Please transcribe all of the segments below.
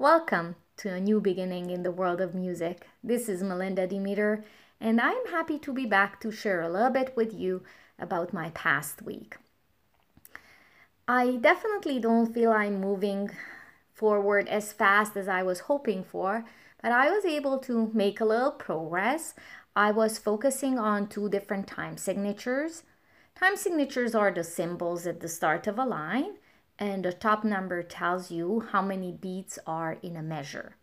Welcome to a new beginning in the world of music. This is Melinda Demeter, and I'm happy to be back to share a little bit with you about my past week. I definitely don't feel I'm moving forward as fast as I was hoping for, but I was able to make a little progress. I was focusing on two different time signatures. Time signatures are the symbols at the start of a line, and the top number tells you how many beats are in a measure.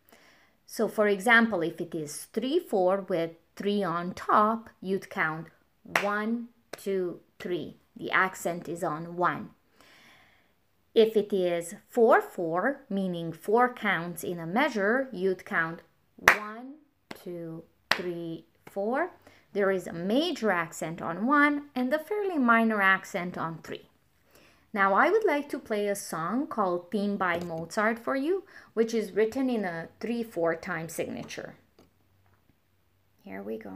So, for example, if it is 3 4 with 3 on top, you'd count 1, 2, 3. The accent is on 1. If it is 4 4, meaning 4 counts in a measure, you'd count 1, 2, 3, 4. There is a major accent on 1 and a fairly minor accent on 3. Now I would like to play a song called Theme by Mozart for you, which is written in a 3-4 time signature. Here we go.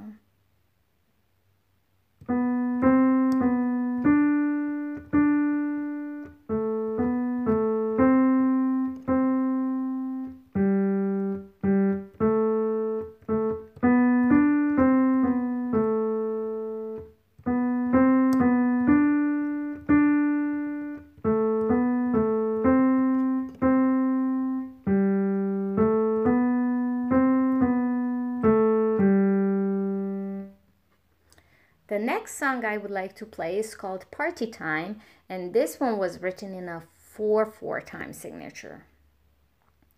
The next song I would like to play is called Party Time, and this one was written in a 4 4 time signature.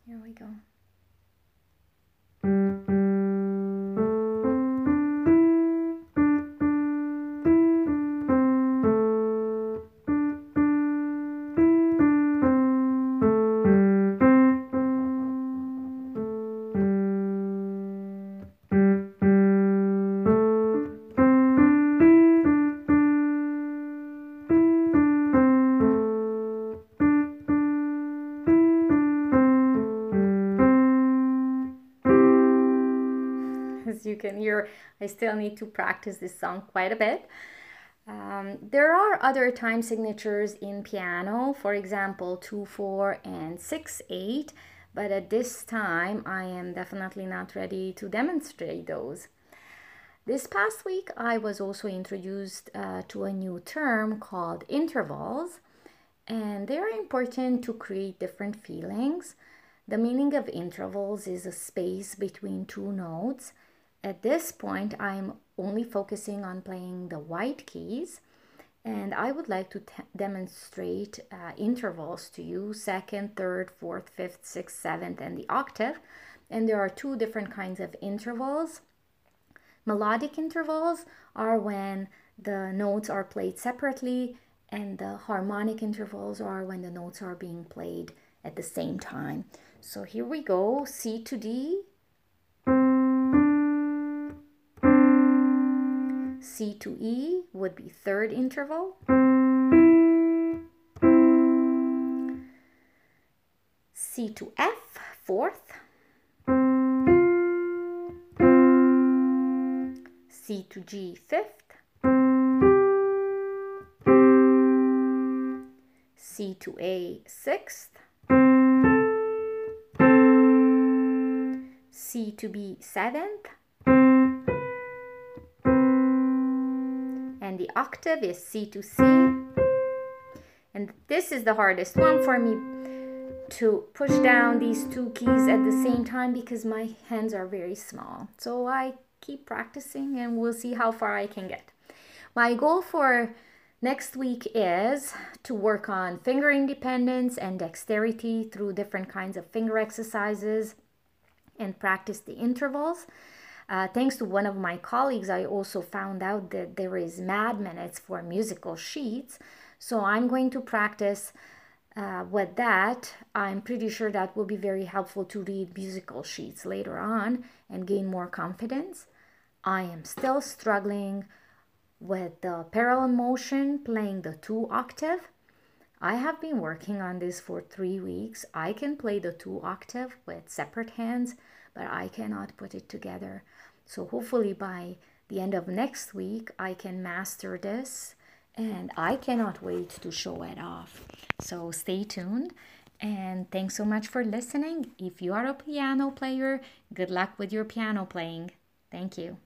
Here we go. You can hear, I still need to practice this song quite a bit. Um, there are other time signatures in piano, for example, 2 4 and 6 8, but at this time I am definitely not ready to demonstrate those. This past week I was also introduced uh, to a new term called intervals, and they are important to create different feelings. The meaning of intervals is a space between two notes at this point, I'm only focusing on playing the white keys and I would like to demonstrate uh, intervals to you, second, third, fourth, fifth, sixth, seventh, and the octave. And there are two different kinds of intervals. Melodic intervals are when the notes are played separately and the harmonic intervals are when the notes are being played at the same time. So here we go, C to D, C to E would be third interval. C to F, fourth. C to G, fifth. C to A, sixth. C to B, seventh. And the octave is C to C. And this is the hardest one for me to push down these two keys at the same time because my hands are very small. So I keep practicing and we'll see how far I can get. My goal for next week is to work on finger independence and dexterity through different kinds of finger exercises and practice the intervals. Uh, thanks to one of my colleagues, I also found out that there is Mad Minutes for musical sheets. So I'm going to practice uh, with that. I'm pretty sure that will be very helpful to read musical sheets later on and gain more confidence. I am still struggling with the parallel motion playing the two octave. I have been working on this for three weeks. I can play the two octave with separate hands, but I cannot put it together. So hopefully by the end of next week, I can master this and I cannot wait to show it off. So stay tuned And thanks so much for listening. If you are a piano player, good luck with your piano playing. Thank you.